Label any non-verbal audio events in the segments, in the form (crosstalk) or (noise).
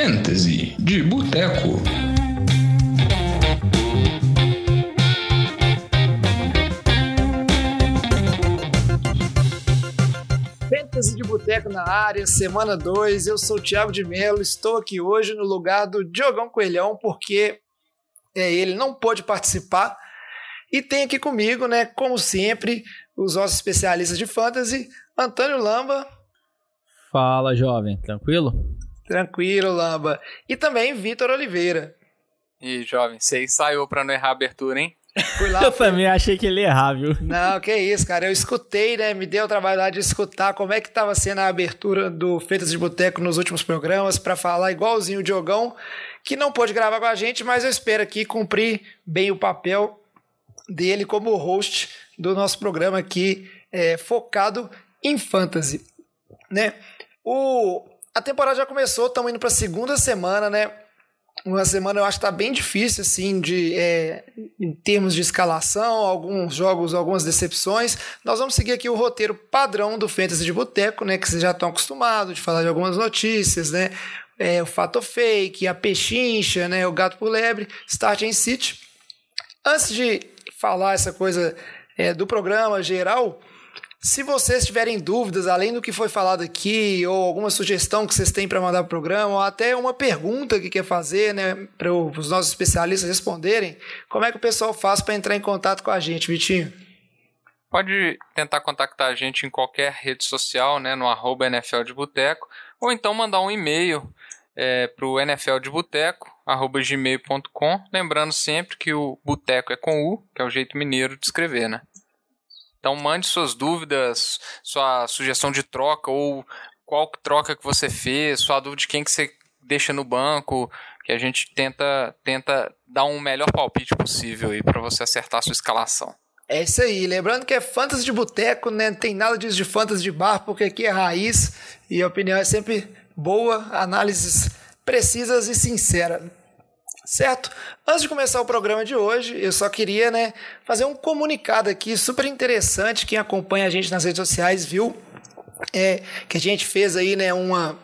Fantasy de Boteco. Fantasy de Boteco na área, semana 2. Eu sou o Thiago de Mello, estou aqui hoje no lugar do Diogão Coelhão, porque é, ele não pôde participar. E tem aqui comigo, né, como sempre, os nossos especialistas de fantasy, Antônio Lamba. Fala, jovem, tranquilo? Tranquilo, Lamba. E também Vitor Oliveira. E jovem, você ensaiou para não errar a abertura, hein? Fui lá. Eu também achei que ele ia errar, viu? Não, que isso, cara. Eu escutei, né? Me deu o trabalho de escutar como é que estava sendo a abertura do Feitas de Boteco nos últimos programas para falar igualzinho o Diogão, que não pôde gravar com a gente, mas eu espero aqui cumprir bem o papel dele como host do nosso programa aqui, é, focado em fantasy, né? O, a temporada já começou, estamos indo para a segunda semana, né? Uma semana eu acho que tá bem difícil, assim, de, é, em termos de escalação, alguns jogos, algumas decepções. Nós vamos seguir aqui o roteiro padrão do Fantasy de Boteco, né? Que vocês já estão acostumados de falar de algumas notícias, né? É, o Fato Fake, a Pechincha, né? O Gato por Lebre, Start City. Antes de falar essa coisa é, do programa geral, se vocês tiverem dúvidas, além do que foi falado aqui, ou alguma sugestão que vocês têm para mandar para o programa, ou até uma pergunta que quer fazer, né, para os nossos especialistas responderem, como é que o pessoal faz para entrar em contato com a gente, Vitinho? Pode tentar contactar a gente em qualquer rede social, né, no arroba NFL de Boteco, ou então mandar um e-mail é, para o NFL de Boteco, arroba gmail.com, lembrando sempre que o boteco é com U, que é o jeito mineiro de escrever, né? Então mande suas dúvidas, sua sugestão de troca ou qual troca que você fez, sua dúvida de quem que você deixa no banco, que a gente tenta tenta dar um melhor palpite possível aí para você acertar a sua escalação. É isso aí, lembrando que é fantasy de boteco, né? Não tem nada disso de fantasy de bar, porque aqui é raiz e a opinião é sempre boa, análises precisas e sinceras. Certo? Antes de começar o programa de hoje, eu só queria né, fazer um comunicado aqui super interessante. Quem acompanha a gente nas redes sociais viu é, que a gente fez aí né, uma,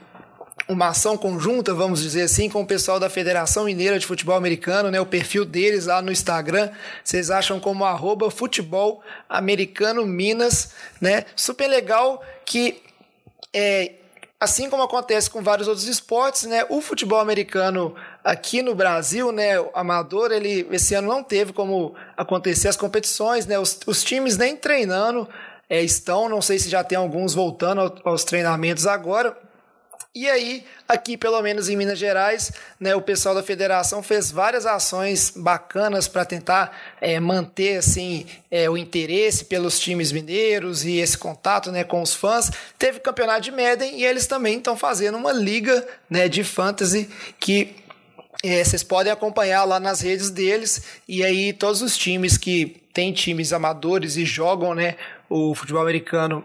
uma ação conjunta, vamos dizer assim, com o pessoal da Federação Mineira de Futebol Americano, né, o perfil deles lá no Instagram, vocês acham como arroba futebol americano Minas, né? Super legal que é, assim como acontece com vários outros esportes, né, o futebol americano aqui no Brasil, né, o amador, ele esse ano não teve como acontecer as competições, né, os, os times nem treinando é, estão, não sei se já tem alguns voltando aos treinamentos agora. E aí, aqui pelo menos em Minas Gerais, né, o pessoal da federação fez várias ações bacanas para tentar é, manter assim é, o interesse pelos times mineiros e esse contato né, com os fãs. Teve campeonato de Madden e eles também estão fazendo uma liga né, de fantasy que é, vocês podem acompanhar lá nas redes deles e aí todos os times que têm times amadores e jogam né, o futebol americano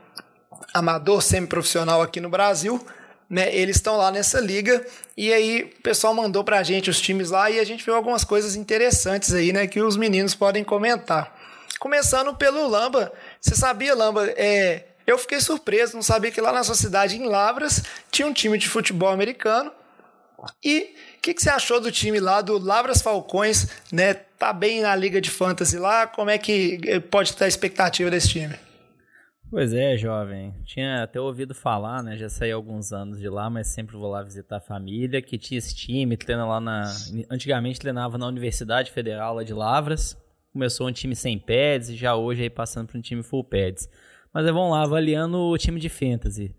amador semi-profissional aqui no Brasil, né, eles estão lá nessa liga e aí o pessoal mandou pra gente os times lá e a gente viu algumas coisas interessantes aí, né, que os meninos podem comentar. Começando pelo Lamba, você sabia, Lamba, é, eu fiquei surpreso, não sabia que lá na sua cidade, em Lavras, tinha um time de futebol americano e o que, que, você achou do time lá do Lavras Falcões, né? Tá bem na liga de fantasy lá, como é que eh, pode estar a expectativa desse time? Pois é, jovem. Tinha até ouvido falar, né? Já saí alguns anos de lá, mas sempre vou lá visitar a família que tinha esse time, treina lá na. Antigamente treinava na Universidade Federal lá de Lavras. Começou um time sem pads e já hoje aí passando para um time full pads. Mas vamos lá, avaliando o time de fantasy.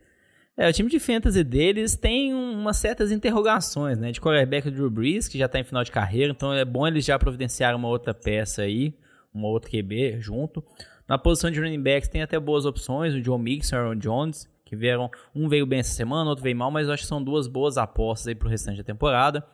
É, o time de fantasy deles tem umas certas interrogações, né? De quarterback o Drew Brees, que já está em final de carreira, então é bom eles já providenciarem uma outra peça aí, uma outra QB junto. Na posição de running backs tem até boas opções, o John Mixon Aaron Jones, que vieram, um veio bem essa semana, outro veio mal, mas eu acho que são duas boas apostas aí pro restante da temporada.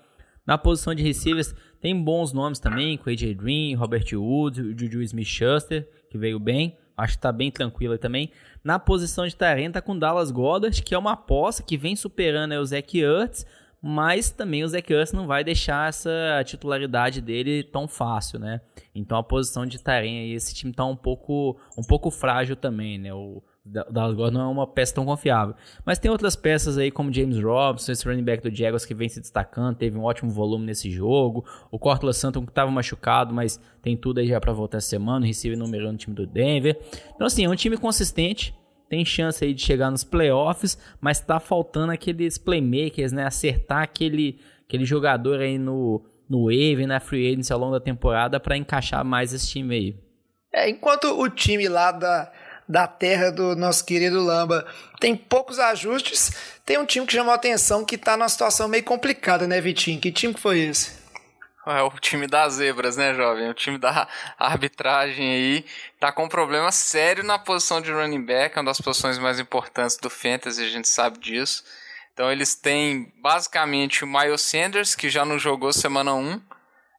Na posição de receivers tem bons nomes também, com AJ Green, Robert Woods, o Juju Smith-Schuster, que veio bem. Acho que tá bem tranquila também. Na posição de Tyrant tá com Dallas Goddard, que é uma aposta que vem superando o Zach Ertz, mas também o Zach Ertz não vai deixar essa titularidade dele tão fácil, né? Então a posição de Tyrant aí, esse time tá um pouco, um pouco frágil também, né? O Dallas Goddard não é uma peça tão confiável. Mas tem outras peças aí, como James Robinson, esse running back do Jaguars que vem se destacando, teve um ótimo volume nesse jogo. O Cortland Sutton que estava machucado, mas tem tudo aí já para voltar essa semana. Recebe número no time do Denver. Então, assim, é um time consistente. Tem chance aí de chegar nos playoffs, mas tá faltando aqueles playmakers, né? Acertar aquele, aquele jogador aí no, no wave, na free agency ao longo da temporada para encaixar mais esse time aí. É, enquanto o time lá da da terra do nosso querido Lamba. Tem poucos ajustes. Tem um time que chamou a atenção que está numa situação meio complicada, né, Vitinho? Que time que foi esse? É o time das zebras, né, jovem? O time da arbitragem aí tá com um problema sério na posição de running back, é uma das posições mais importantes do Fantasy, a gente sabe disso. Então eles têm basicamente o Miles Sanders, que já não jogou semana 1,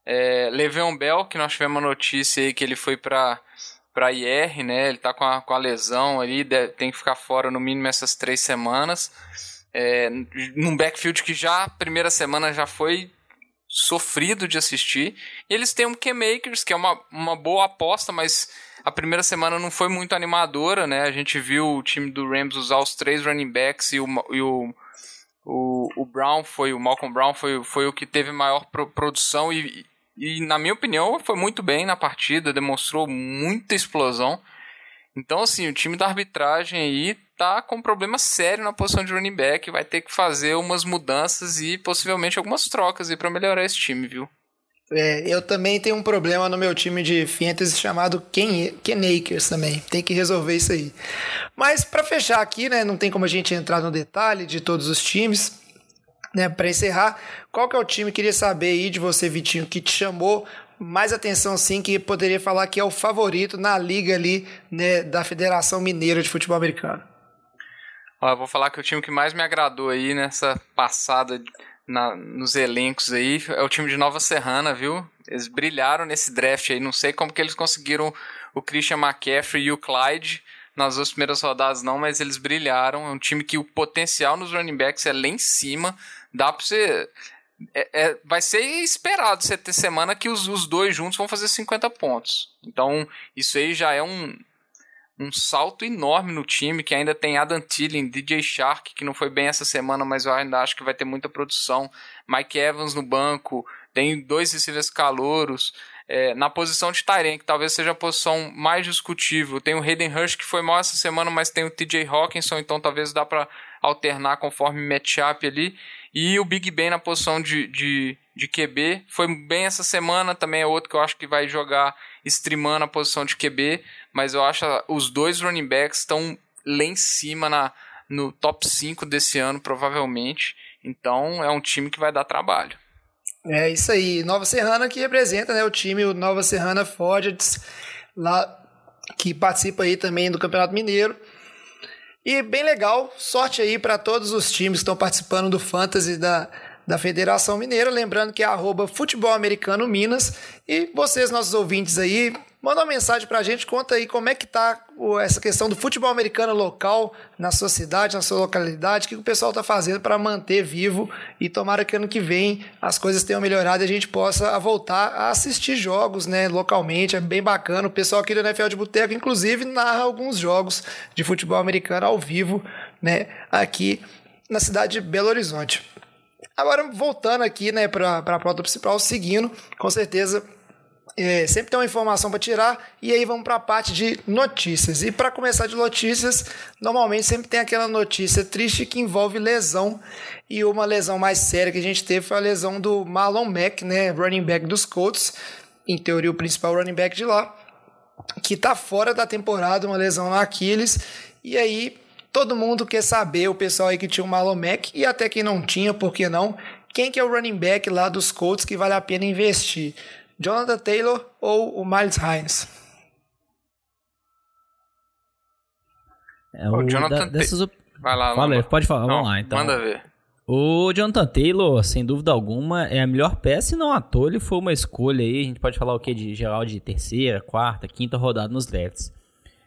é, Le'Veon Bell, que nós tivemos uma notícia aí que ele foi para para IR, né? Ele tá com a, com a lesão ali, tem que ficar fora no mínimo essas três semanas. É, num backfield que já, primeira semana, já foi sofrido de assistir. E eles têm um K-Makers, que é uma, uma boa aposta, mas a primeira semana não foi muito animadora, né? A gente viu o time do Rams usar os três running backs e o, e o, o, o Brown foi, o Malcolm Brown foi, foi o que teve maior pro, produção e, e, na minha opinião, foi muito bem na partida, demonstrou muita explosão. Então, assim, o time da arbitragem aí tá com um problema sério na posição de running back, vai ter que fazer umas mudanças e possivelmente algumas trocas aí para melhorar esse time, viu? É, eu também tenho um problema no meu time de fantasy chamado Ken, Ken Akers também. Tem que resolver isso aí. Mas para fechar aqui, né, não tem como a gente entrar no detalhe de todos os times né, para encerrar, qual que é o time? Queria saber aí de você, Vitinho, que te chamou mais atenção, assim, que poderia falar que é o favorito na liga ali, né, da Federação Mineira de Futebol Americano. Ó, vou falar que o time que mais me agradou aí nessa passada na, nos elencos aí é o time de Nova Serrana, viu? Eles brilharam nesse draft aí, não sei como que eles conseguiram o Christian McCaffrey e o Clyde nas duas primeiras rodadas não, mas eles brilharam. É um time que o potencial nos running backs é lá em cima dá pra você. É, é, vai ser esperado você ter semana que os, os dois juntos vão fazer 50 pontos. Então, isso aí já é um, um salto enorme no time, que ainda tem Adam Thielen, DJ Shark, que não foi bem essa semana, mas eu ainda acho que vai ter muita produção. Mike Evans no banco, tem dois receivers calouros. É, na posição de Tyrant, que talvez seja a posição mais discutível, tem o Hayden Hurst, que foi mal essa semana, mas tem o TJ Hawkinson, então talvez dá para alternar conforme matchup ali. E o Big Ben na posição de, de, de QB. Foi bem essa semana, também é outro que eu acho que vai jogar streamando a posição de QB. Mas eu acho os dois running backs estão lá em cima na, no top 5 desse ano, provavelmente. Então é um time que vai dar trabalho. É isso aí. Nova Serrana que representa né, o time, o Nova Serrana Forgets, lá que participa aí também do Campeonato Mineiro. E bem legal, sorte aí para todos os times que estão participando do Fantasy da, da Federação Mineira. Lembrando que é arroba Futebol Americano Minas. E vocês, nossos ouvintes aí, Manda uma mensagem pra gente, conta aí como é que tá essa questão do futebol americano local na sua cidade, na sua localidade, o que o pessoal tá fazendo para manter vivo e tomara que ano que vem as coisas tenham melhorado e a gente possa voltar a assistir jogos, né, localmente, é bem bacana. O pessoal aqui do NFL de Boteco, inclusive, narra alguns jogos de futebol americano ao vivo, né, aqui na cidade de Belo Horizonte. Agora, voltando aqui, né, para a pauta principal, seguindo, com certeza é, sempre tem uma informação para tirar e aí vamos para a parte de notícias. E para começar de notícias, normalmente sempre tem aquela notícia triste que envolve lesão e uma lesão mais séria que a gente teve foi a lesão do Marlon Mack, né, running back dos Colts, em teoria o principal running back de lá, que está fora da temporada, uma lesão no Aquiles. E aí todo mundo quer saber, o pessoal aí que tinha o Marlon Mack e até quem não tinha, por que não? Quem que é o running back lá dos Colts que vale a pena investir? Jonathan Taylor ou o Miles Hines? É o, o Jonathan da, dessas op... Vai lá, Fala, pode falar, não, vamos lá então. Manda ver. O Jonathan Taylor, sem dúvida alguma, é a melhor peça e não à toa ele foi uma escolha aí, a gente pode falar o que de geral de terceira, quarta, quinta rodada nos drafts.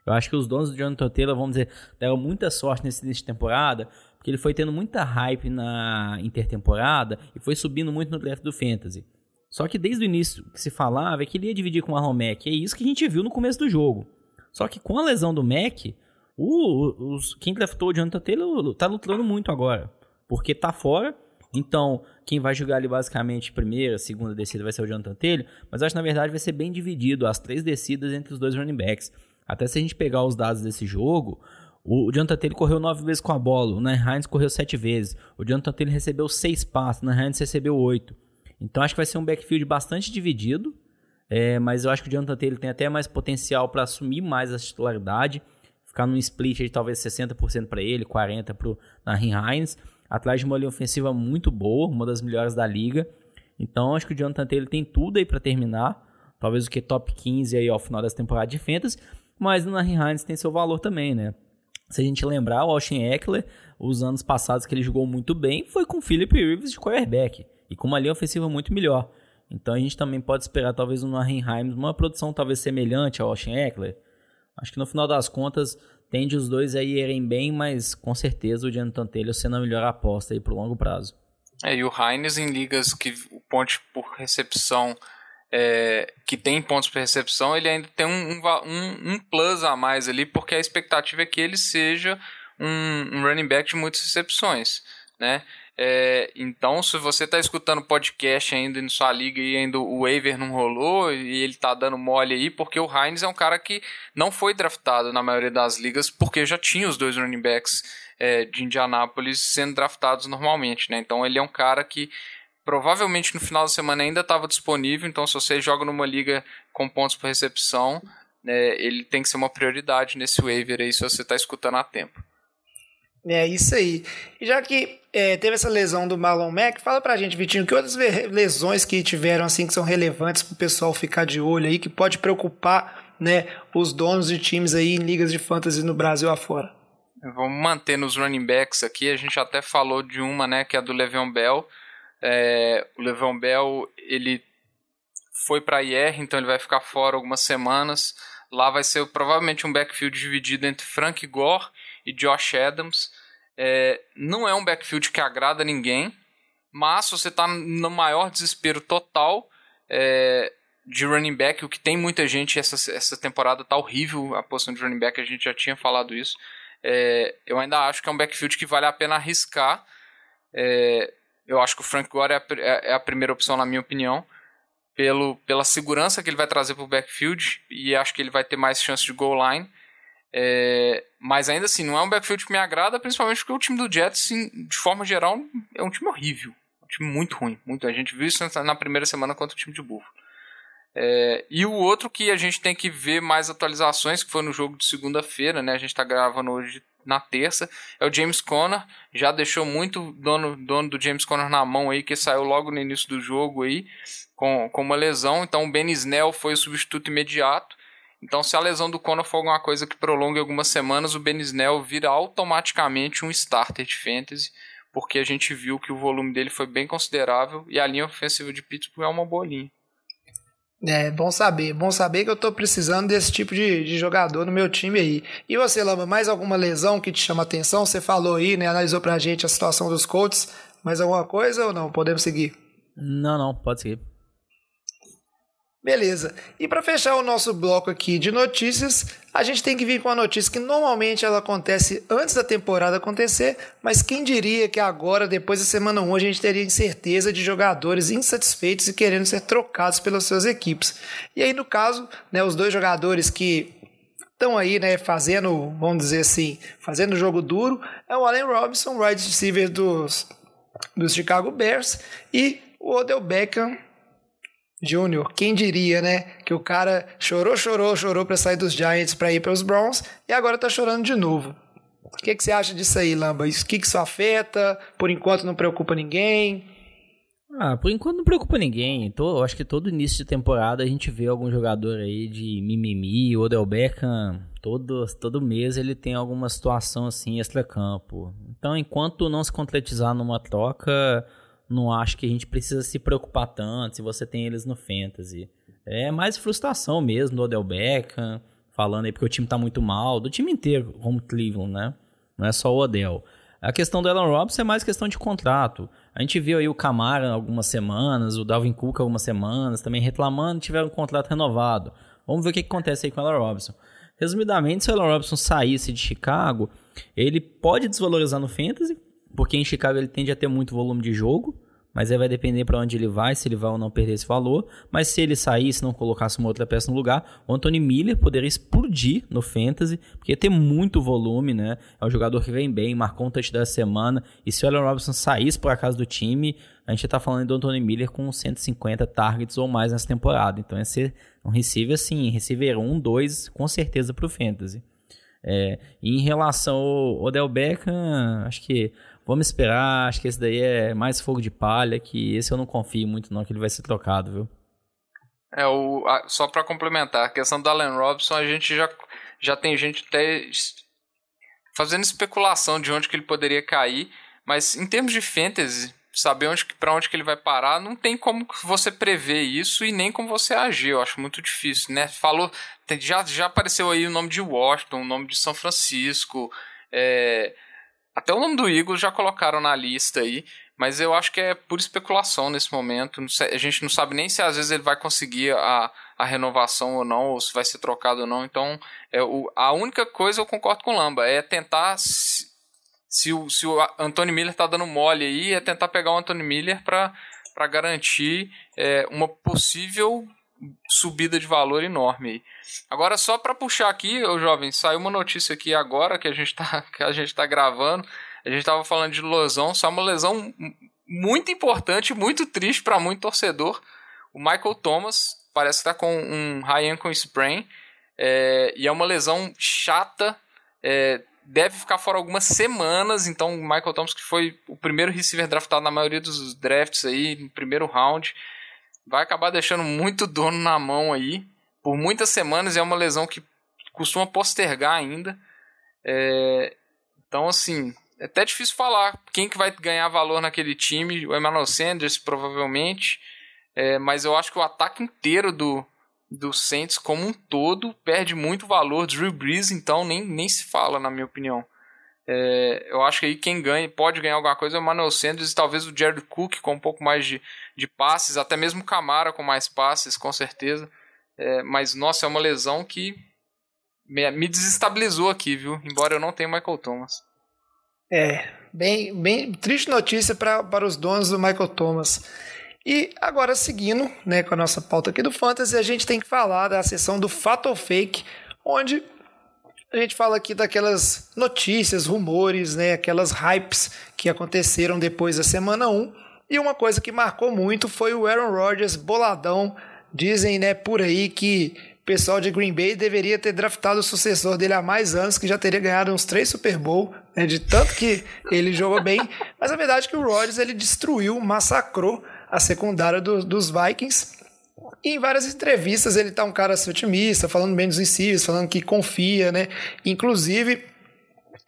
Eu acho que os donos do Jonathan Taylor, vamos dizer, deram muita sorte nesse início de temporada, porque ele foi tendo muita hype na intertemporada e foi subindo muito no draft do Fantasy. Só que desde o início que se falava é que ele ia dividir com o Marlon Mack. É isso que a gente viu no começo do jogo. Só que com a lesão do Mack, O, os, quem draftou o Jonathan Taylor tá lutando muito agora. Porque tá fora. Então, quem vai jogar ali basicamente primeira, segunda descida vai ser o Jonathan Taylor. Mas acho que na verdade vai ser bem dividido as três descidas entre os dois running backs. Até se a gente pegar os dados desse jogo, o Jonathan Taylor correu nove vezes com a bola, o Nair Hines correu sete vezes. O Jonathan Taylor recebeu seis passos, o Nair Hines recebeu oito. Então acho que vai ser um backfield bastante dividido. É, mas eu acho que o Jonathan Taylor tem até mais potencial para assumir mais a titularidade. Ficar num split de talvez 60% para ele, 40% para o Nahin Hines. Atrás de uma linha ofensiva muito boa, uma das melhores da liga. Então acho que o Jonathan Taylor tem tudo aí para terminar. Talvez o que top 15 aí ao final dessa temporada de Fantasy. Mas o Nahin Hines tem seu valor também, né? Se a gente lembrar, o Austin Eckler, os anos passados que ele jogou muito bem, foi com o Philip Rivers de quarterback. E com uma linha ofensiva muito melhor. Então a gente também pode esperar talvez no Arnheim uma produção talvez semelhante ao Austin Eckler. Acho que no final das contas tende os dois a irem bem, mas com certeza o Jonathan Taylor sendo a melhor aposta aí pro longo prazo. É, e o Heinz em ligas que o ponto por recepção é, que tem pontos por recepção, ele ainda tem um, um, um, plus a mais ali, porque a expectativa é que ele seja um, um running back de muitas recepções, né? É, então, se você está escutando podcast ainda em sua liga e ainda o waiver não rolou e ele está dando mole aí, porque o Heinz é um cara que não foi draftado na maioria das ligas porque já tinha os dois running backs é, de Indianápolis sendo draftados normalmente, né? Então ele é um cara que provavelmente no final da semana ainda estava disponível, então se você joga numa liga com pontos por recepção, né, ele tem que ser uma prioridade nesse waiver aí se você está escutando a tempo. É isso aí. E já que é, teve essa lesão do Marlon Mack, fala pra gente, Vitinho, que outras lesões que tiveram assim que são relevantes pro pessoal ficar de olho aí, que pode preocupar né, os donos de times aí em ligas de fantasy no Brasil afora. Vamos manter nos running backs aqui, a gente até falou de uma, né, que é a do Le'Veon Bell. É, o Le'Veon Bell, ele foi para IR, então ele vai ficar fora algumas semanas. Lá vai ser provavelmente um backfield dividido entre Frank Gore e Josh Adams. É, não é um backfield que agrada ninguém, mas se você está no maior desespero total é, de running back, o que tem muita gente, essa, essa temporada tá horrível, a posição de running back, a gente já tinha falado isso. É, eu ainda acho que é um backfield que vale a pena arriscar. É, eu acho que o Frank Gore é a, é, é a, primeira opção, na minha opinião, pelo, pela segurança que ele vai trazer para o backfield e acho que ele vai ter mais chance de goal line. É, mas ainda assim, não é um backfield que me agrada, principalmente porque o time do Jets, de forma geral, é um time horrível. Um time muito ruim. Muito. A gente viu isso na primeira semana contra o time de Buffalo. É, e o outro que a gente tem que ver mais atualizações, que foi no jogo de segunda-feira, né? A gente está gravando hoje na terça, é o James Conner. Já deixou muito dono, dono do James Conner na mão aí, que saiu logo no início do jogo aí, com, com uma lesão. Então o Ben Snell foi o substituto imediato. Então, se a lesão do Conor for alguma coisa que prolongue algumas semanas, o Ben Snell vira automaticamente um starter de fantasy, porque a gente viu que o volume dele foi bem considerável e a linha ofensiva de Pittsburgh é uma boa linha. É, bom saber. Bom saber que eu tô precisando desse tipo de, de jogador no meu time aí. E você, Lama, mais alguma lesão que te chama atenção? Você falou aí, né? Analisou pra gente a situação dos Colts. Mais alguma coisa ou não? Podemos seguir? Não, não, pode seguir. Beleza. E para fechar o nosso bloco aqui de notícias, a gente tem que vir com uma notícia que normalmente ela acontece antes da temporada acontecer, mas quem diria que agora, depois da semana 1, a gente teria incerteza de jogadores insatisfeitos e querendo ser trocados pelas suas equipes. E aí, no caso, né, os dois jogadores que estão aí, né, fazendo, vamos dizer assim, fazendo jogo duro, é o Allen Robinson, wide receiver dos, dos Chicago Bears, e o Odell Beckham, Júnior, quem diria, né? Que o cara chorou, chorou, chorou para sair dos Giants para ir para os Browns e agora tá chorando de novo. O que, que você acha disso aí, Lamba? O que, que isso afeta? Por enquanto não preocupa ninguém? Ah, por enquanto não preocupa ninguém. Tô, acho que todo início de temporada a gente vê algum jogador aí de mimimi, Odell Beckham, todo, todo mês ele tem alguma situação assim extra-campo. Então, enquanto não se concretizar numa troca, não acho que a gente precisa se preocupar tanto se você tem eles no Fantasy. É mais frustração mesmo do Odell Beckham, falando aí porque o time tá muito mal, do time inteiro, como Cleveland, né? Não é só o Odell. A questão do Alan Robinson é mais questão de contrato. A gente viu aí o Camara algumas semanas, o Dalvin Cook algumas semanas, também reclamando, tiveram um contrato renovado. Vamos ver o que, que acontece aí com o Alan Robinson. Resumidamente, se o Allen Robinson saísse de Chicago, ele pode desvalorizar no Fantasy, porque em Chicago ele tende a ter muito volume de jogo, mas aí vai depender para onde ele vai, se ele vai ou não perder esse valor. Mas se ele sair, se não colocasse uma outra peça no lugar, o Anthony Miller poderia explodir no Fantasy, porque tem muito volume, né? É um jogador que vem bem, marcou um touch da semana. E se o Allen Robinson saísse por acaso do time, a gente está falando do Anthony Miller com 150 targets ou mais nessa temporada. Então ia ser um receiver assim, receiver 1, 2, com certeza para o Fantasy. É, e em relação ao Odell Beckham, acho que Vamos esperar, acho que esse daí é mais fogo de palha, que esse eu não confio muito não que ele vai ser trocado, viu? É, o, a, só para complementar, a questão do Allen Robinson, a gente já, já tem gente até fazendo especulação de onde que ele poderia cair, mas em termos de fantasy, saber onde para onde que ele vai parar, não tem como você prever isso e nem como você agir. Eu acho muito difícil, né? Falou, já já apareceu aí o nome de Washington, o nome de São Francisco, é, até o nome do Eagles já colocaram na lista aí, mas eu acho que é por especulação nesse momento. A gente não sabe nem se às vezes ele vai conseguir a, a renovação ou não, ou se vai ser trocado ou não. Então, é, o, a única coisa eu concordo com o Lamba é tentar. Se, se o, se o Anthony Miller tá dando mole aí, é tentar pegar o Anthony Miller para garantir é, uma possível subida de valor enorme aí. Agora, só para puxar aqui, ô jovem, saiu uma notícia aqui agora que a gente tá, (laughs) gente tá gravando. A gente tava falando de lesão, só uma lesão muito importante, muito triste para muito torcedor. O Michael Thomas parece que tá com um high ankle sprain é, e é uma lesão chata. É, deve ficar fora algumas semanas. Então, o Michael Thomas, que foi o primeiro receiver draftado na maioria dos drafts aí, no primeiro round, vai acabar deixando muito dono na mão aí por muitas semanas. É uma lesão que costuma postergar ainda. É, então, assim, é até difícil falar quem que vai ganhar valor naquele time. O Emmanuel Sanders, provavelmente. É, mas eu acho que o ataque inteiro do, do Saints como um todo perde muito valor. Drew Brees, então, nem, nem se fala, na minha opinião. É, eu acho que aí quem ganha, pode ganhar alguma coisa é o Manuel Sanders e talvez o Jared Cook com um pouco mais de, de passes, até mesmo o Camara com mais passes, com certeza. É, mas, nossa, é uma lesão que me, me, desestabilizou aqui, viu? Embora eu não tenha Michael Thomas. É, bem, bem triste notícia pra, para os donos do Michael Thomas. E agora, seguindo né, com a nossa pauta aqui do Fantasy, a gente tem que falar da sessão do Fato ou Fake, onde a gente fala aqui daquelas notícias, rumores, né, aquelas hypes que aconteceram depois da semana 1. E uma coisa que marcou muito foi o Aaron Rodgers boladão. Dizem, né, por aí que o pessoal de Green Bay deveria ter draftado o sucessor dele há mais anos, que já teria ganhado uns três Super Bowl, né, de tanto que ele jogou bem. Mas a verdade é que o Rodgers ele destruiu, massacrou a secundária do, dos Vikings e em várias entrevistas ele tá um cara assim, otimista, falando bem dos receivers, falando que confia, né? Inclusive,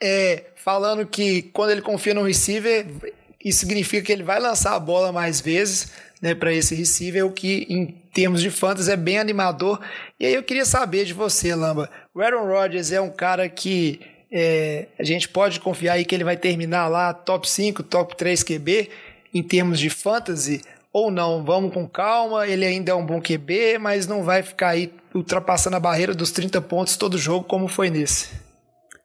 é, falando que quando ele confia no receiver, isso significa que ele vai lançar a bola mais vezes, né, para esse receiver, o que em termos de fantasy é bem animador. E aí eu queria saber de você, Lamba. O Aaron Rodgers é um cara que é, a gente pode confiar aí que ele vai terminar lá top 5, top 3 QB em termos de fantasy? Ou não, vamos com calma, ele ainda é um bom QB, mas não vai ficar aí ultrapassando a barreira dos 30 pontos todo jogo como foi nesse.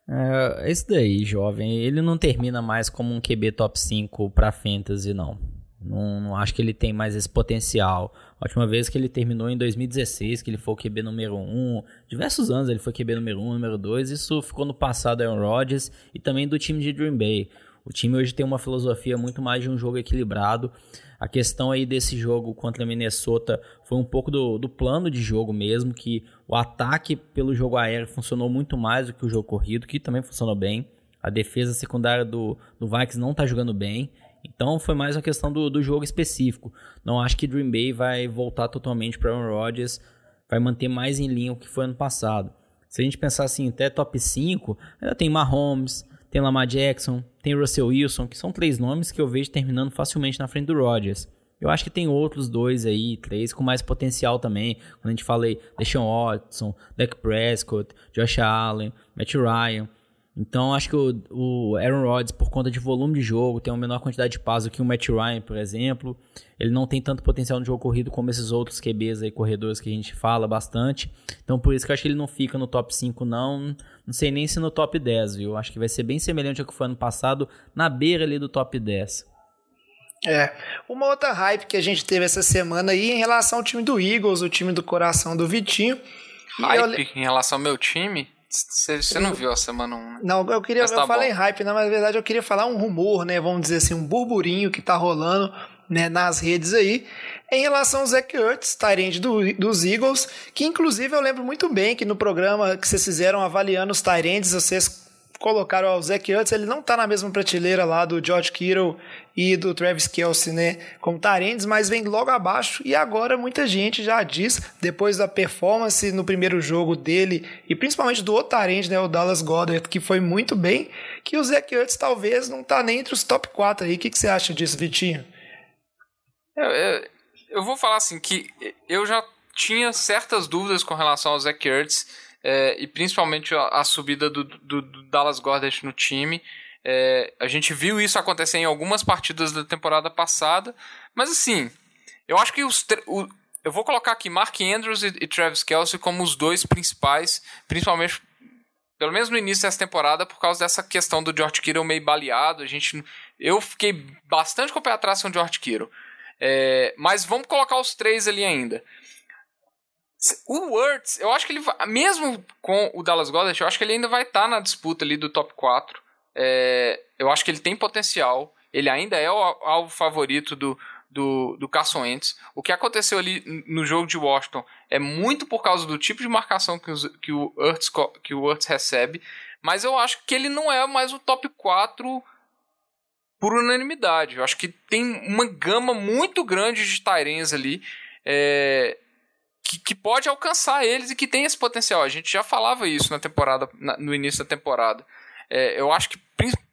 É, esse daí, jovem, ele não termina mais como um QB top 5 para fantasy, não. não. Não acho que ele tem mais esse potencial. A última vez que ele terminou em 2016, que ele foi o QB número 1. Diversos anos ele foi QB número 1, número 2. Isso ficou no passado Aaron Rodgers e também do time de Green Bay. O time hoje tem uma filosofia muito mais de um jogo equilibrado. A questão aí desse jogo contra a Minnesota foi um pouco do, do plano de jogo mesmo, que o ataque pelo jogo aéreo funcionou muito mais do que o jogo corrido, que também funcionou bem. A defesa secundária do, do Vikings não está jogando bem. Então foi mais uma questão do, do jogo específico. Não acho que Dream Bay vai voltar totalmente para Aaron Rodgers, vai manter mais em linha o que foi ano passado. Se a gente pensar assim, até top 5, ainda tem Mahomes, tem Lamar Jackson, tem Russell Wilson, que são três nomes que eu vejo terminando facilmente na frente do Rodgers. Eu acho que tem outros dois aí, três, com mais potencial também. Quando a gente falei Deshaun Watson, Dak Prescott, Josh Allen, Matt Ryan. Então acho que o, o, Aaron Rodgers, por conta de volume de jogo, tem uma menor quantidade de passos que o Matt Ryan, por exemplo. Ele não tem tanto potencial no jogo corrido como esses outros QBs aí, corredores que a gente fala bastante. Então por isso que eu acho que ele não fica no top 5, não. Não sei nem se no top 10, viu? Acho que vai ser bem semelhante ao que foi ano passado, na beira ali do top 10. É. Uma outra hype que a gente teve essa semana aí em relação ao time do Eagles, o time do coração do Vitinho. Hype eu... em relação ao meu time? Você não viu a semana 1, né? Não, eu queria. Tá eu falei hype, né? Mas na verdade eu queria falar um rumor, né? Vamos dizer assim, um burburinho que tá rolando né, nas redes aí. Em relação ao Zach Ertz, Tyrande do, dos Eagles, que inclusive eu lembro muito bem que no programa que vocês fizeram avaliando os Tyrands, vocês colocaram o Zach Ertz, ele não tá na mesma prateleira lá do George Kittle e do Travis Kelsey, né, como Tarendes, mas vem logo abaixo e agora muita gente já diz, depois da performance no primeiro jogo dele e principalmente do outro Tarende, né, o Dallas Goddard, que foi muito bem, que o Zach Ertz talvez não tá nem entre os top 4 aí. O que, que você acha disso, Vitinho? Eu, eu, eu vou falar assim, que eu já tinha certas dúvidas com relação ao Zach Ertz, é, e principalmente a, a subida do, do, do, Dallas Goddard no time. É, a gente viu isso acontecer em algumas partidas da temporada passada, mas assim, eu acho que os o, eu vou colocar aqui Mark Andrews e, e Travis Kelsey como os dois principais, principalmente pelo menos no início dessa temporada, por causa dessa questão do George Kittle meio baleado. A gente, eu fiquei bastante com o pé atrás com o George Kittle. É, mas vamos colocar os três ali ainda. O Words, eu acho que ele mesmo com o Dallas Goddard, eu acho que ele ainda vai estar tá na disputa ali do top 4. É, eu acho que ele tem potencial. Ele ainda é o alvo favorito do, do, do Carson Wentz. O que aconteceu ali no jogo de Washington é muito por causa do tipo de marcação que, os, que, o, Ertz, que o Ertz recebe. Mas eu acho que ele não é mais o top 4 por unanimidade. Eu acho que tem uma gama muito grande de Tyrens ali. É, que, que, pode alcançar eles e que tem esse potencial. A gente já falava isso na temporada, na, no início da temporada. É, eu acho que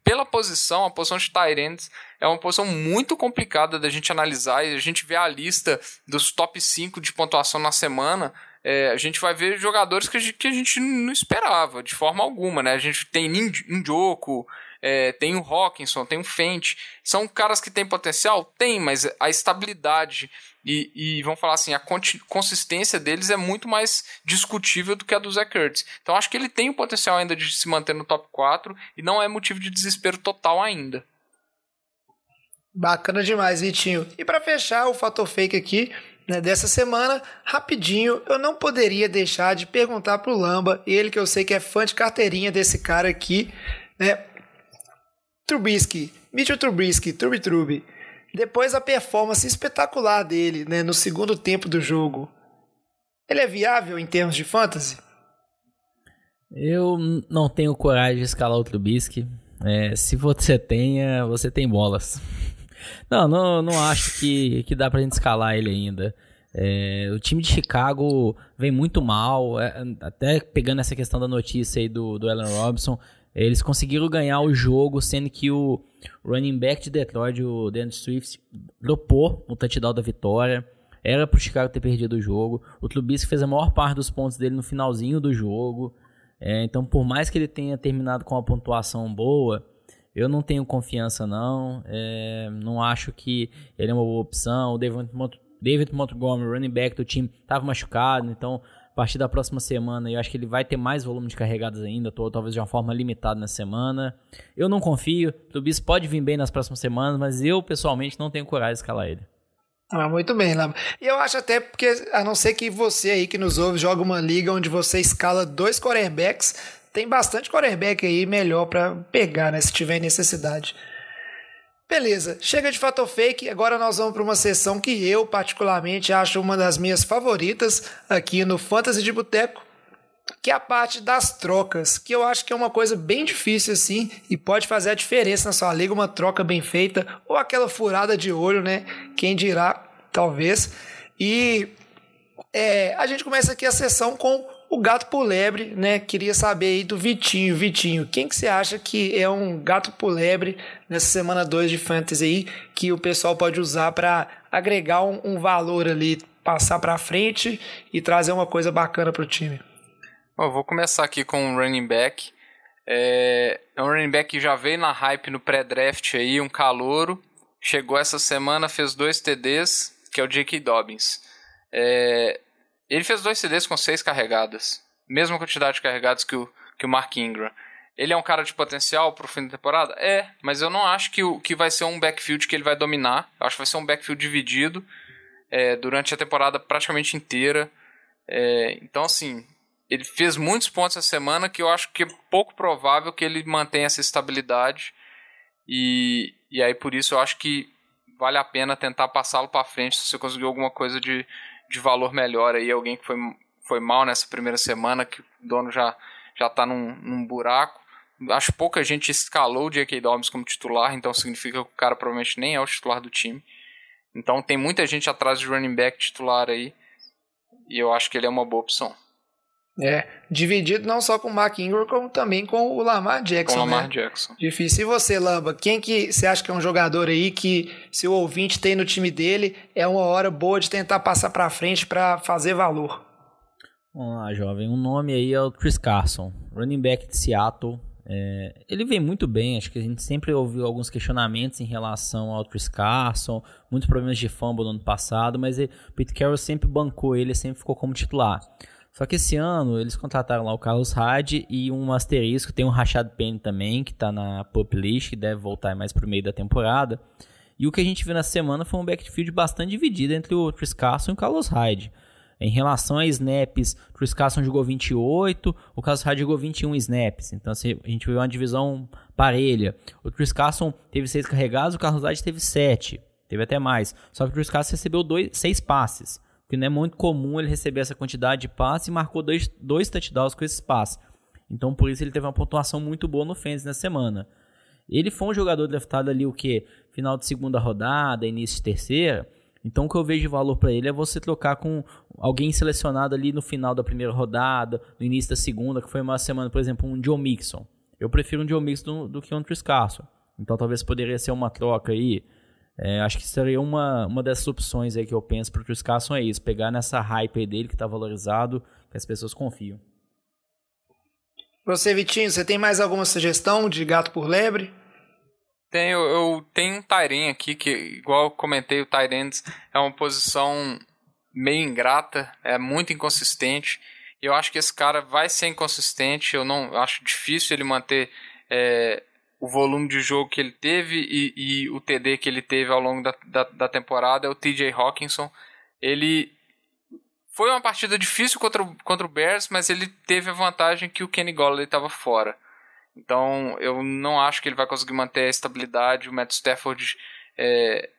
pela posição, a posição de Tyrants é uma posição muito complicada da gente analisar e a gente vê a lista dos top 5 de pontuação na semana. É, a gente vai ver jogadores que a, gente, que a gente não esperava de forma alguma, né? A gente tem Njoku, é, tem o Hawkinson, tem o Fent. São caras que têm potencial? Tem, mas a estabilidade e, e vamos falar assim, a consistência deles é muito mais discutível do que a do Zach Ertz. Então acho que ele tem o potencial ainda de se manter no top 4 e não é motivo de desespero total ainda. Bacana demais, Vitinho. E para fechar o fator fake aqui, né, dessa semana, rapidinho, eu não poderia deixar de perguntar pro Lamba, ele que eu sei que é fã de carteirinha desse cara aqui, né? Trubisky, Mitchell Trubisky, Trubi Trubi. Depois a performance espetacular dele né, no segundo tempo do jogo. Ele é viável em termos de fantasy? Eu não tenho coragem de escalar o Trubisky. É, se você tenha, você tem bolas. (laughs) Não, não, não acho que, que dá pra gente escalar ele ainda. É, o time de Chicago vem muito mal, é, até pegando essa questão da notícia aí do, do Allen Robinson, eles conseguiram ganhar o jogo, sendo que o running back de Detroit, o Dan Swift, dropou o touchdown da vitória. Era pro Chicago ter perdido o jogo. O Trubisky fez a maior parte dos pontos dele no finalzinho do jogo. É, então, por mais que ele tenha terminado com uma pontuação boa, eu não tenho confiança não. É, não acho que ele é uma boa opção. O David, Mont David Montgomery, running back do time, estava machucado, então a partir da próxima semana, eu acho que ele vai ter mais volume de carregadas ainda, talvez de uma forma limitada na semana. Eu não confio, Tubis pode vir bem nas próximas semanas, mas eu pessoalmente não tenho coragem de escalar ele. Ah, muito bem, Lama. E eu acho até porque, a não ser que você aí que nos ouve joga uma liga onde você escala dois quarterbacks, tem bastante quarterback aí melhor para pegar, né, se tiver necessidade. Beleza, chega de fato fake. Agora nós vamos para uma sessão que eu, particularmente, acho uma das minhas favoritas aqui no Fantasy de Boteco, que é a parte das trocas, que eu acho que é uma coisa bem difícil assim e pode fazer a diferença na sua liga, uma troca bem feita ou aquela furada de olho, né? Quem dirá, talvez. E é, a gente começa aqui a sessão com o gato por lebre, né? Queria saber aí do Vitinho. Vitinho, quem que você acha que é um gato por lebre nessa semana 2 de Fantasy aí que o pessoal pode usar para agregar um, um, valor ali, passar para frente e trazer uma coisa bacana para o time? Bom, vou começar aqui com o running back. É, é um running back que já veio na hype no pré-draft aí, um calouro. Chegou essa semana, fez dois TDs, que é o J.K. Dobbins. É, ele fez dois TDs com seis carregadas. Mesma quantidade de carregadas que o, que o Mark Ingram. Ele é um cara de potencial para o fim da temporada? É, mas eu não acho que, o, que vai ser um backfield que ele vai dominar. Eu acho que vai ser um backfield dividido é, durante a temporada praticamente inteira. É, então, assim, ele fez muitos pontos essa semana que eu acho que é pouco provável que ele mantenha essa estabilidade. E, e aí, por isso, eu acho que vale a pena tentar passá-lo para frente se você conseguir alguma coisa de, de valor melhor aí. Alguém que foi, foi mal nessa primeira semana, que o dono já, já tá num, num buraco. Acho pouca gente escalou o J.K. Dobbins como titular, então significa que o cara provavelmente nem é o titular do time. Então tem muita gente atrás de running back titular aí. E eu acho que ele é uma boa opção. É, dividido não só com o Mark Ingram, como também com o Lamar Jackson. Com o Lamar né? Jackson. Difícil. E você, Lamba, quem que você acha que é um jogador aí que, se o ouvinte tem no time dele, é uma hora boa de tentar passar para frente para fazer valor? Vamos lá, jovem. Um nome aí é o Chris Carson, running back de Seattle. É, ele vem muito bem, acho que a gente sempre ouviu alguns questionamentos em relação ao Chris Carson, muitos problemas de fumble no ano passado, mas o Pete Carroll sempre bancou ele, sempre ficou como titular. Só que esse ano eles contrataram lá o Carlos Hyde e um asterisco, tem um Rashad Penny também, que está na pop list, que deve voltar mais para o meio da temporada. E o que a gente viu na semana foi um backfield bastante dividido entre o Chris Carson e o Carlos Hyde. Em relação a snaps, o Chris Carson jogou 28, o Carlos Hyde jogou 21 snaps. Então assim, a gente viu uma divisão parelha. O Chris Carson teve 6 carregados, o Carlos Hyde teve 7. Teve até mais. Só que o Chris Carson recebeu 6 passes. Não é muito comum ele receber essa quantidade de passes e marcou 2 dois, dois touchdowns com esses passes. Então por isso ele teve uma pontuação muito boa no Fantasy na semana. Ele foi um jogador draftado ali o que? Final de segunda rodada, início de terceira. Então o que eu vejo de valor para ele é você trocar com alguém selecionado ali no final da primeira rodada, no início da segunda, que foi uma semana, por exemplo, um Joe Mixon. Eu prefiro um Joe Mixon do, do que um Tris Carson. Então talvez poderia ser uma troca aí. É, acho que seria uma, uma dessas opções aí que eu penso para o Chris Carson é isso, pegar nessa hype dele que está valorizado, que as pessoas confiam. Você, Vitinho, você tem mais alguma sugestão de gato por lebre? Tenho, eu tenho um Tyren aqui, que igual eu comentei, o Tyren é uma posição meio ingrata, é muito inconsistente. E eu acho que esse cara vai ser inconsistente, eu não acho difícil ele manter é, o volume de jogo que ele teve e, e, o TD que ele teve ao longo da, da, da temporada. É o TJ Hawkinson. Ele foi uma partida difícil contra o, contra o Bears, mas ele teve a vantagem que o Kenny Golladay estava fora. Então eu não acho que ele vai conseguir manter a estabilidade. O Matt Stafford. É...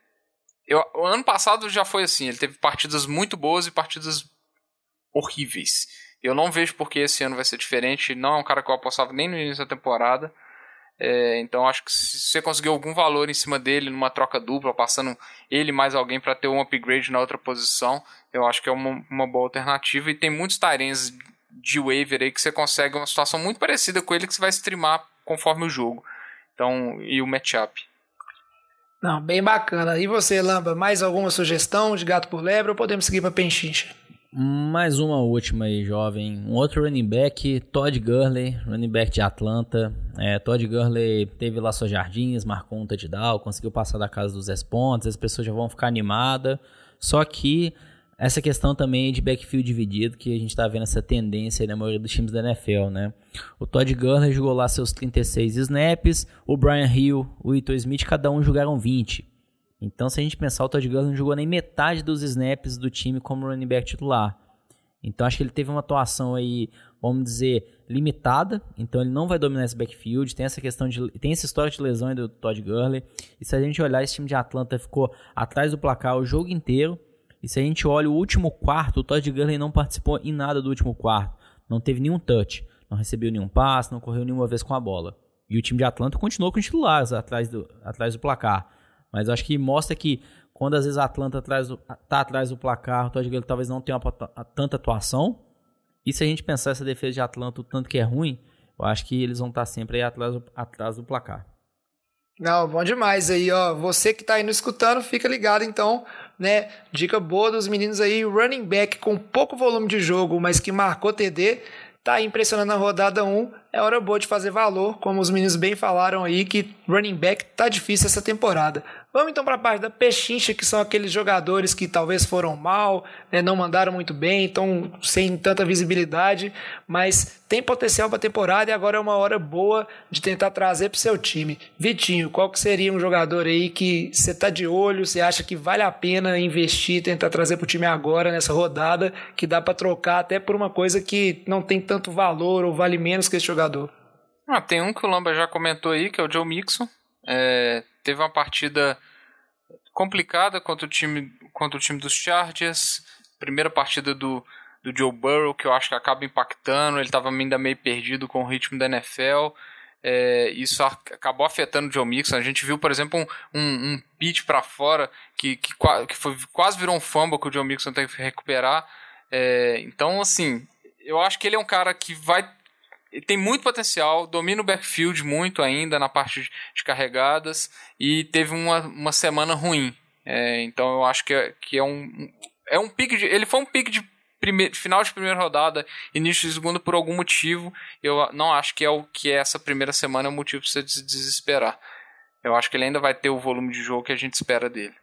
Eu, o ano passado já foi assim: ele teve partidas muito boas e partidas horríveis. Eu não vejo porque esse ano vai ser diferente. Não é um cara que eu apostava nem no início da temporada. É, então acho que se você conseguir algum valor em cima dele numa troca dupla, passando ele mais alguém para ter um upgrade na outra posição, eu acho que é uma, uma boa alternativa. E tem muitos Tyrens de waiver aí que você consegue uma situação muito parecida com ele que você vai streamar conforme o jogo. Então, e o matchup. Não, bem bacana. E você, Lamba, mais alguma sugestão de gato por lebre ou podemos seguir para Penchincha? Mais uma última aí, jovem. Um outro running back, Todd Gurley, running back de Atlanta. É, Todd Gurley teve lá suas jardins, marcou um touchdown, conseguiu passar da casa dos 10 pontos, as pessoas já vão ficar animadas. Só que essa questão também de backfield dividido, que a gente está vendo essa tendência na maioria dos times da NFL, né? O Todd Gurley jogou lá seus 36 snaps, o Brian Hill, o Ito Smith, cada um jogaram 20. Então, se a gente pensar, o Todd Gurley não jogou nem metade dos snaps do time como running back titular. Então, acho que ele teve uma atuação aí, vamos dizer, limitada. Então, ele não vai dominar esse backfield. Tem essa questão de. Tem essa história de lesão do Todd Gurley. E se a gente olhar, esse time de Atlanta ficou atrás do placar o jogo inteiro. E se a gente olha o último quarto, o Todd Gurley não participou em nada do último quarto. Não teve nenhum touch, não recebeu nenhum passe, não correu nenhuma vez com a bola. E o time de Atlanta continuou com os titulares atrás do, atrás do placar. Mas acho que mostra que quando às vezes a Atlanta está atrás do placar, o Todd Gurley talvez não tenha uma, tanta atuação. E se a gente pensar essa defesa de Atlanta o tanto que é ruim, eu acho que eles vão estar tá sempre aí atrás do, atrás do placar. Não, bom demais aí, ó. Você que está aí nos escutando, fica ligado então né? Dica boa dos meninos aí, running back com pouco volume de jogo, mas que marcou TD, tá impressionando na rodada 1, é hora boa de fazer valor, como os meninos bem falaram aí, que running back tá difícil essa temporada. Vamos então para a parte da pechincha, que são aqueles jogadores que talvez foram mal, né, não mandaram muito bem, estão sem tanta visibilidade, mas tem potencial para a temporada e agora é uma hora boa de tentar trazer para o seu time. Vitinho, qual que seria um jogador aí que você está de olho, você acha que vale a pena investir, tentar trazer para o time agora, nessa rodada, que dá para trocar até por uma coisa que não tem tanto valor ou vale menos que esse jogador? Ah, tem um que o Lamba já comentou aí, que é o Joe Mixon. É, teve uma partida complicada contra o time, contra o time dos Chargers. Primeira partida do, do Joe Burrow, que eu acho que acaba impactando. Ele estava ainda meio perdido com o ritmo da NFL. É, isso acabou afetando o Joe Mixon. A gente viu, por exemplo, um, um, um pitch para fora que, que, que foi, quase virou um fumble que o Joe Mixon teve que recuperar. É, então, assim, eu acho que ele é um cara que vai tem muito potencial, domina o backfield muito ainda na parte de carregadas e teve uma, uma semana ruim. É, então eu acho que é, que é um é um pique de, ele foi um pique de primeir, final de primeira rodada, início de segunda por algum motivo. Eu não acho que é o que é essa primeira semana é um motivo para você se desesperar. Eu acho que ele ainda vai ter o volume de jogo que a gente espera dele.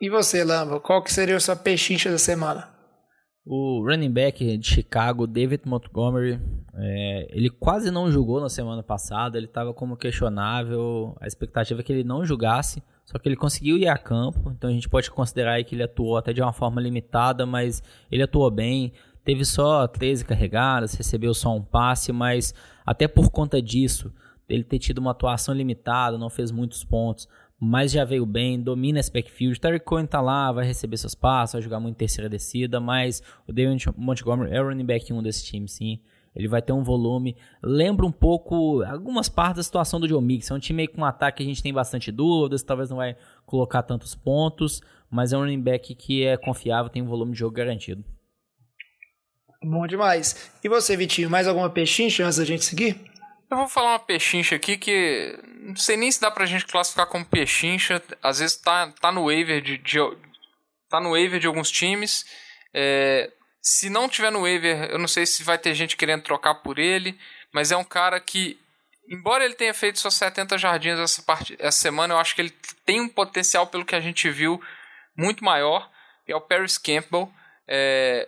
E você, Lamba, qual que seria a sua pechincha da semana? O running back de Chicago, David Montgomery, é, ele quase não jogou na semana passada, ele estava como questionável, a expectativa é que ele não jogasse, só que ele conseguiu ir a campo, então a gente pode considerar que ele atuou até de uma forma limitada, mas ele atuou bem, teve só 13 carregadas, recebeu só um passe, mas até por conta disso, ele ter tido uma atuação limitada, não fez muitos pontos, mas já veio bem, domina esse backfield. Terry Cohen tá lá, vai receber seus passos, vai jogar muito em terceira descida, mas o David Montgomery é o running back 1 desse time, sim. Ele vai ter um volume. Lembra um pouco algumas partes da situação do Joe Mixon. É um time com um ataque que a gente tem bastante dúvidas, talvez não vai colocar tantos pontos, mas é um running back que é confiável, tem um volume de jogo garantido. Bom demais. E você, Vitinho, mais alguma pechincha antes da gente seguir? Eu vou falar uma pechincha aqui que não sei nem se dá pra gente classificar como pechincha. Às vezes tá, tá no waiver de, de tá no waiver de alguns times. É, se não tiver no waiver, eu não sei se vai ter gente querendo trocar por ele, mas é um cara que, embora ele tenha feito só 70 jardins essa, parte, essa semana, eu acho que ele tem um potencial, pelo que a gente viu, muito maior. É o Paris Campbell, é,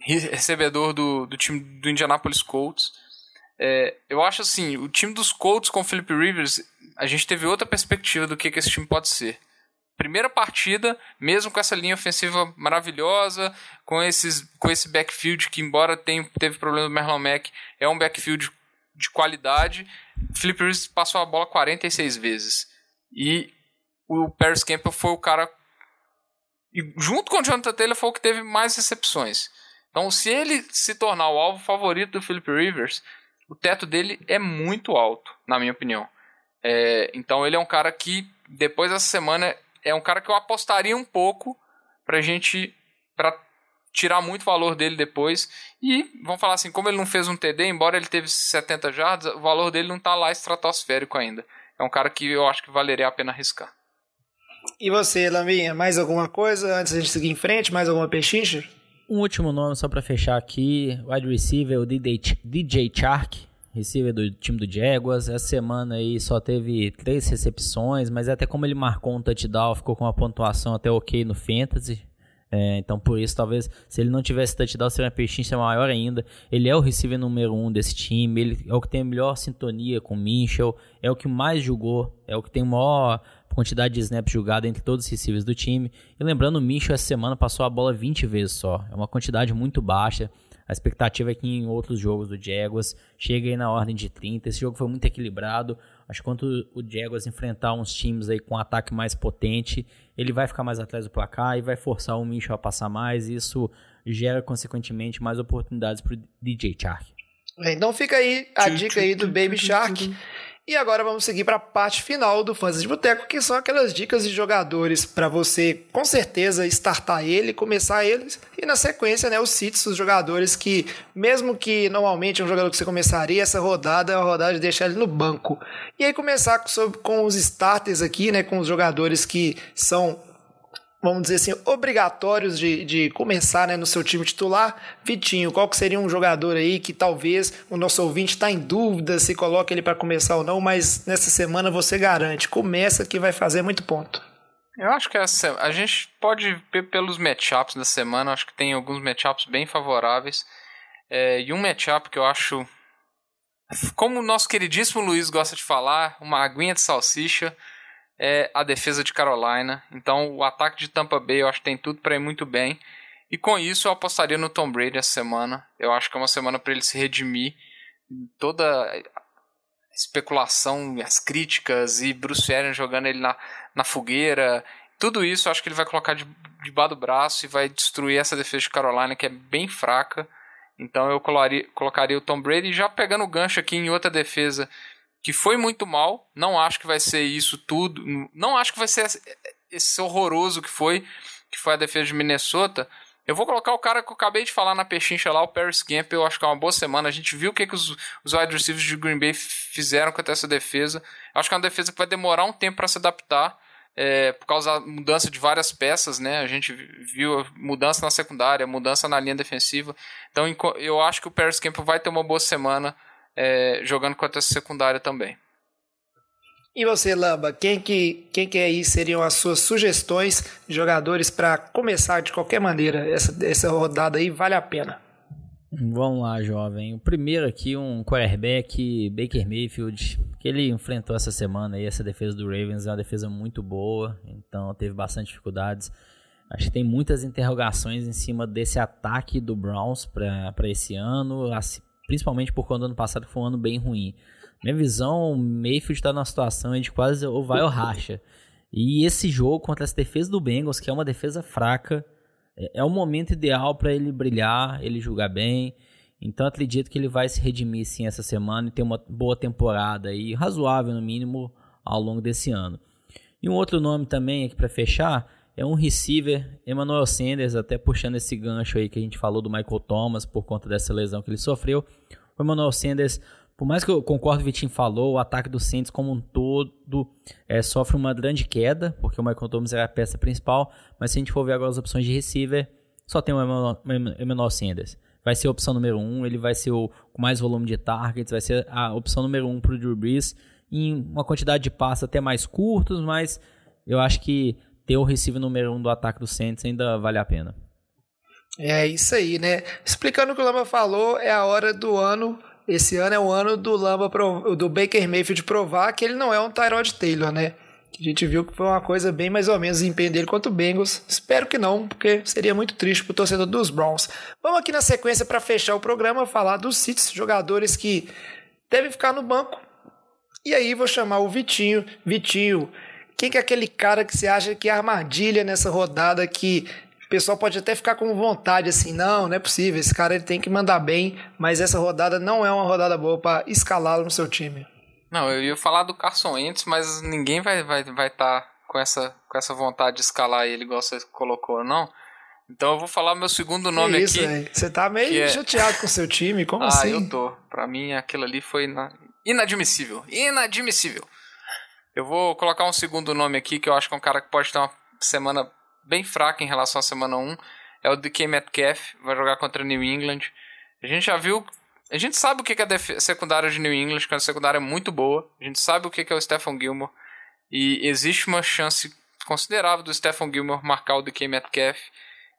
recebedor do, do time do Indianapolis Colts. É, eu acho assim, o time dos Colts com o Philip Rivers, a gente teve outra perspectiva do que, que esse time pode ser. Primeira partida, mesmo com essa linha ofensiva maravilhosa, com, esses, com esse backfield que, embora tenha, teve problema do Merlon Mack, é um backfield de qualidade. Philip Rivers passou a bola 46 vezes. E o Paris Campbell foi o cara. E junto com o Jonathan Taylor foi o que teve mais recepções. Então, se ele se tornar o alvo favorito do Philip Rivers, o teto dele é muito alto, na minha opinião. É, então ele é um cara que, depois dessa semana, é um cara que eu apostaria um pouco pra gente. pra tirar muito valor dele depois. E, vamos falar assim, como ele não fez um TD, embora ele teve 70 jardas, o valor dele não tá lá estratosférico ainda. É um cara que eu acho que valeria a pena arriscar. E você, Laminha, mais alguma coisa antes de a gente seguir em frente? Mais alguma pechincha? Um último nome só para fechar aqui, wide receiver, o DJ, DJ Chark, receiver do time do Jaguars. Essa semana aí só teve três recepções, mas até como ele marcou um touchdown, ficou com uma pontuação até ok no Fantasy. É, então por isso, talvez, se ele não tivesse touchdown, seria uma pechincha maior ainda. Ele é o receiver número um desse time, ele é o que tem a melhor sintonia com o Minchel, é o que mais jogou, é o que tem o maior quantidade de snaps jogada entre todos os receivers do time. E lembrando, o Mitchell essa semana passou a bola 20 vezes só. É uma quantidade muito baixa. A expectativa é que em outros jogos do Jaguars chegue aí na ordem de 30. Esse jogo foi muito equilibrado. Acho que quando o Jaguars enfrentar uns times aí com um ataque mais potente, ele vai ficar mais atrás do placar e vai forçar o Mitchell a passar mais. E isso gera, consequentemente, mais oportunidades para o DJ Shark. Então fica aí a dica aí do Baby Shark. E agora vamos seguir para a parte final do Fãs de Boteco, que são aquelas dicas de jogadores para você, com certeza, startar ele, começar eles, e na sequência, né, os sítios, os jogadores que, mesmo que normalmente é um jogador que você começaria, essa rodada é a rodada de deixar ele no banco. E aí começar com, com os starters aqui, né, com os jogadores que são vamos dizer assim, obrigatórios de, de começar né, no seu time titular. Vitinho, qual que seria um jogador aí que talvez o nosso ouvinte está em dúvida se coloca ele para começar ou não, mas nessa semana você garante, começa que vai fazer muito ponto. Eu acho que essa, a gente pode ver pelos matchups da semana, acho que tem alguns matchups bem favoráveis. É, e um matchup que eu acho, como o nosso queridíssimo Luiz gosta de falar, uma aguinha de salsicha, é a defesa de Carolina. Então o ataque de Tampa Bay eu acho que tem tudo para ir muito bem. E com isso eu apostaria no Tom Brady essa semana. Eu acho que é uma semana para ele se redimir. Toda especulação, as críticas e Bruce Arians jogando ele na, na fogueira. Tudo isso eu acho que ele vai colocar de, debaixo do braço e vai destruir essa defesa de Carolina que é bem fraca. Então eu colocaria, colocaria o Tom Brady já pegando o gancho aqui em outra defesa que foi muito mal. Não acho que vai ser isso tudo. Não acho que vai ser esse horroroso que foi, que foi a defesa de Minnesota. Eu vou colocar o cara que eu acabei de falar na pechincha lá, o Paris Camp. Eu acho que é uma boa semana. A gente viu o que, que os, os wide receivers de Green Bay fizeram contra essa defesa. Acho que é uma defesa que vai demorar um tempo para se adaptar. É, por causa da mudança de várias peças, né? A gente viu mudança na secundária, mudança na linha defensiva. Então eu acho que o Paris Camp vai ter uma boa semana é, jogando contra essa secundária também. E você, Lamba, quem que, quem que aí seriam as suas sugestões de jogadores para começar de qualquer maneira essa, essa rodada aí? Vale a pena. Vamos lá, jovem. O primeiro aqui, um quarterback, Baker Mayfield, que ele enfrentou essa semana aí, essa defesa do Ravens é uma defesa muito boa, então teve bastante dificuldades. Acho que tem muitas interrogações em cima desse ataque do Browns para esse ano, principalmente por quando ano passado foi um ano bem ruim. Minha visão, o Mayfield está numa situação de quase ou vai ou racha. E esse jogo contra essa defesa do Bengals, que é uma defesa fraca, é, é o momento ideal para ele brilhar, ele jogar bem. Então acredito que ele vai se redimir sim essa semana e ter uma boa temporada aí, razoável no mínimo, ao longo desse ano. E um outro nome também aqui para fechar é um receiver, Emmanuel Sanders, até puxando esse gancho aí que a gente falou do Michael Thomas por conta dessa lesão que ele sofreu. O Emmanuel Sanders, por mais que eu concordo o Vitinho falou, o ataque do Saints como um todo é, sofre uma grande queda, porque o Michael Thomas era a peça principal, mas se a gente for ver agora as opções de receiver, só tem o Emmanuel Sanders. Vai ser a opção número um, ele vai ser o com mais volume de targets, vai ser a opção número um para o Drew Brees, em uma quantidade de passos até mais curtos, mas eu acho que ter o receiver número um do ataque do Saints ainda vale a pena. É isso aí, né? Explicando o que o Lamba falou, é a hora do ano. Esse ano é o ano do Lamba do Baker Mayfield provar que ele não é um Tyrod Taylor, né? Que a gente viu que foi uma coisa bem mais ou menos o empenho contra o Bengals. Espero que não, porque seria muito triste para o torcedor dos Browns. Vamos aqui na sequência para fechar o programa falar dos Cits, jogadores que devem ficar no banco. E aí vou chamar o Vitinho. Vitinho, quem que é aquele cara que você acha que é armadilha nessa rodada que o pessoal pode até ficar com vontade assim, não, não é possível, esse cara ele tem que mandar bem, mas essa rodada não é uma rodada boa para escalá-lo no seu time. Não, eu ia falar do Carson Wentz, mas ninguém vai vai vai estar tá com essa com essa vontade de escalar ele igual você colocou, não. Então eu vou falar meu segundo nome isso, aqui. Véio. Você tá meio é... chateado com o seu time, como ah, assim? Ah, eu tô. Pra mim aquilo ali foi inadmissível. Inadmissível. Eu vou colocar um segundo nome aqui, que eu acho que é um cara que pode ter uma semana bem fraca em relação à semana 1. É o DK Metcalf, vai jogar contra New England. A gente já viu. A gente sabe o que é a secundária de New England, que é uma secundária muito boa. A gente sabe o que é o Stephen Gilmore. E existe uma chance considerável do Stephen Gilmore marcar o DK Metcalf.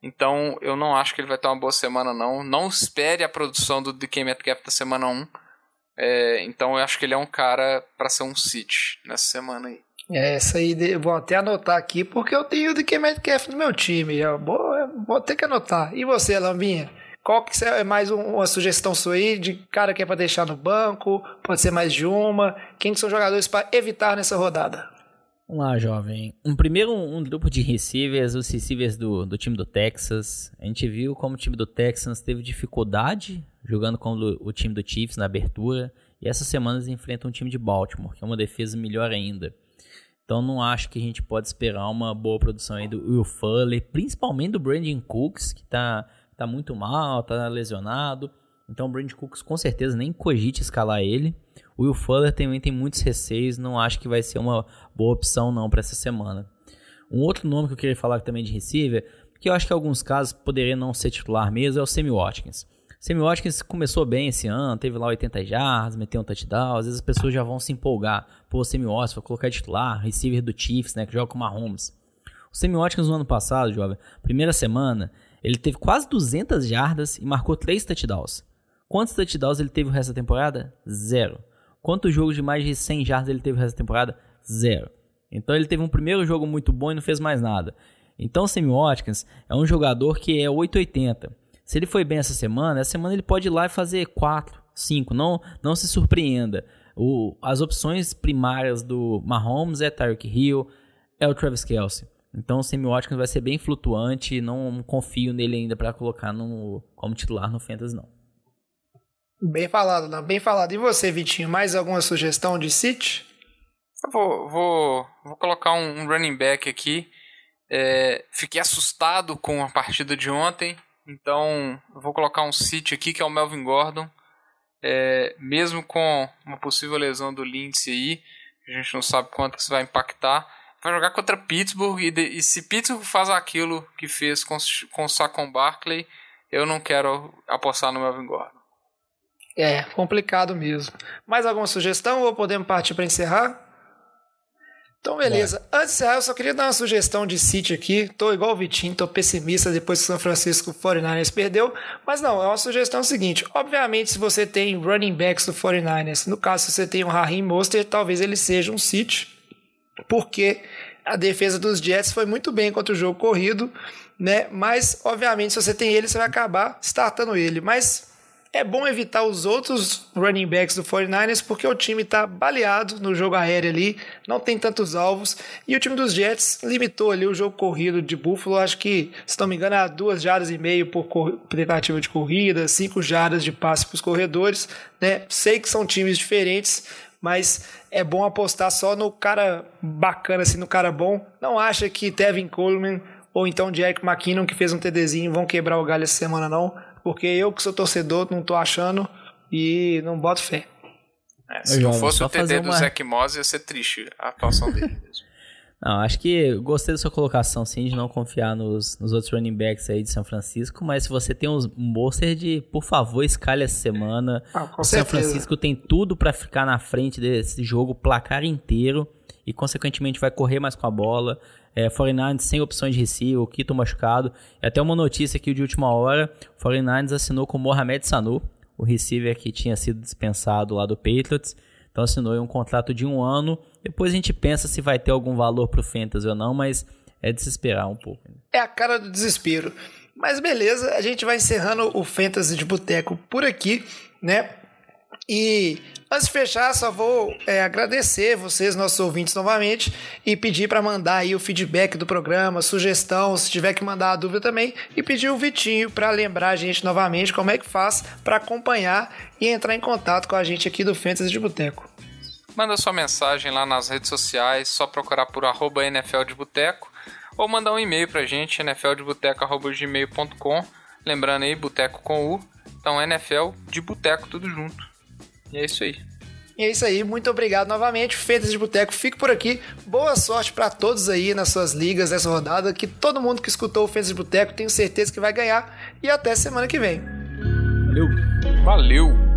Então eu não acho que ele vai ter uma boa semana, não. Não espere a produção do DK Metcalf da semana 1. É, então eu acho que ele é um cara para ser um City nessa semana aí. É, essa aí eu vou até anotar aqui, porque eu tenho o DK Metcalf no meu time. Eu vou, eu vou ter que anotar. E você, Lambinha? Qual que é mais uma sugestão sua aí de cara que é para deixar no banco? Pode ser mais de uma. Quem são jogadores para evitar nessa rodada? Vamos lá, jovem. Um primeiro um grupo de receivers, os receivers do, do time do Texas. A gente viu como o time do Texas teve dificuldade jogando com o time do Chiefs na abertura. E essas semanas enfrentam um time de Baltimore, que é uma defesa melhor ainda. Então não acho que a gente pode esperar uma boa produção aí do Will Fuller, principalmente do Brandon Cooks, que está tá muito mal, está lesionado. Então o Brandon Cooks com certeza nem cogite escalar ele. O Will Fuller também tem muitos receios, não acho que vai ser uma boa opção não para essa semana. Um outro nome que eu queria falar também de receiver, que eu acho que em alguns casos poderia não ser titular mesmo, é o Sammy Watkins. Sammy Watkins começou bem esse ano, teve lá 80 jardas, meteu um touchdown. Às vezes as pessoas já vão se empolgar. Pô, Sammy Watkins, vou colocar titular, receiver do Chiefs, né, que joga com o Mahomes. O Sammy Watkins no ano passado, jovem, primeira semana, ele teve quase 200 jardas e marcou 3 touchdowns. Quantos touchdowns ele teve o resto da temporada? Zero. Quantos jogos de mais de 100 jardas ele teve o resto da temporada? Zero. Então ele teve um primeiro jogo muito bom e não fez mais nada. Então o Sammy Watkins é um jogador que é 880. Se ele foi bem essa semana, essa semana ele pode ir lá e fazer 4, 5. Não, não se surpreenda. O, as opções primárias do Mahomes é Tyreek Hill, é o Travis Kelsey. Então o Sammy Watkins vai ser bem flutuante, não confio nele ainda para colocar no, como titular no Fantasy não. Bem falado, não? Bem falado. E você, Vitinho, mais alguma sugestão de City? Eu vou, vou, vou colocar um, running back aqui. É, fiquei assustado com a partida de ontem. Então, eu vou colocar um City aqui, que é o Melvin Gordon. É, mesmo com uma possível lesão do Lindsay aí, a gente não sabe quanto que isso vai impactar. Vai jogar contra Pittsburgh e, de, e se Pittsburgh faz aquilo que fez com, com o Saquon Barkley, eu não quero apostar no Melvin Gordon. É, complicado mesmo. Mais alguma sugestão ou podemos partir para encerrar? Então, beleza. É. Antes de encerrar, eu só queria dar uma sugestão de City aqui. Tô igual o Vitinho, tô pessimista depois que o São Francisco 49ers perdeu. Mas não, é uma sugestão seguinte. Obviamente, se você tem running backs do 49ers, no caso, se você tem um Raheem Mostert, talvez ele seja um City. Porque a defesa dos Jets foi muito bem contra o jogo corrido, né? Mas, obviamente, se você tem ele, você vai acabar startando ele. Mas é bom evitar os outros running backs do 49ers porque o time está baleado no jogo aéreo ali, não tem tantos alvos. E o time dos Jets limitou ali o jogo corrido de Buffalo, acho que, se não me engano, a duas jardas e meio por tentativa de corrida, cinco jardas de passe para os corredores. Né? Sei que são times diferentes, mas é bom apostar só no cara bacana, assim, no cara bom. Não acha que Tevin Coleman ou então Jack McKinnon, que fez um TDzinho, vão quebrar o galho essa semana, não porque eu que sou torcedor não tô achando e não boto fé. É, se não fosse o TD do uma... Zac Moss, ia ser triste a atuação dele (laughs) Não, acho que gostei da sua colocação, sim, de não confiar nos, nos outros running backs aí de São Francisco, mas se você tem um monster de, por favor, escalhe essa semana. Ah, o São Francisco tem tudo para ficar na frente desse jogo, placar inteiro, e consequentemente vai correr mais com a bola é, 49ers sem opções de receiver, o Kito machucado. E até uma notícia aqui de última hora, 49ers assinou com Mohamed Sanu, o receiver que tinha sido dispensado lá do Patriots. Então assinou um contrato de um ano. Depois a gente pensa se vai ter algum valor pro Fantasy ou não, mas é de se esperar um pouco. É a cara do desespero. Mas beleza, a gente vai encerrando o Fantasy de Boteco por aqui, né? E antes de fechar, só vou é, agradecer vocês, nossos ouvintes, novamente, e pedir para mandar aí o feedback do programa, sugestão, se tiver que mandar a dúvida também, e pedir o Vitinho para lembrar a gente novamente como é que faz para acompanhar e entrar em contato com a gente aqui do Fantasy de Boteco. Manda sua mensagem lá nas redes sociais, só procurar por arroba NFL de Boteco, ou mandar um e-mail pra gente, nfldeboteco.gmail.com, lembrando aí, boteco com U, então NFL de Boteco, tudo junto. E é isso aí. E é isso aí, muito obrigado novamente. Feitas de Boteco, fico por aqui. Boa sorte para todos aí nas suas ligas nessa rodada. Que todo mundo que escutou o Feitas de Boteco tenho certeza que vai ganhar. E até semana que vem. Valeu. Valeu.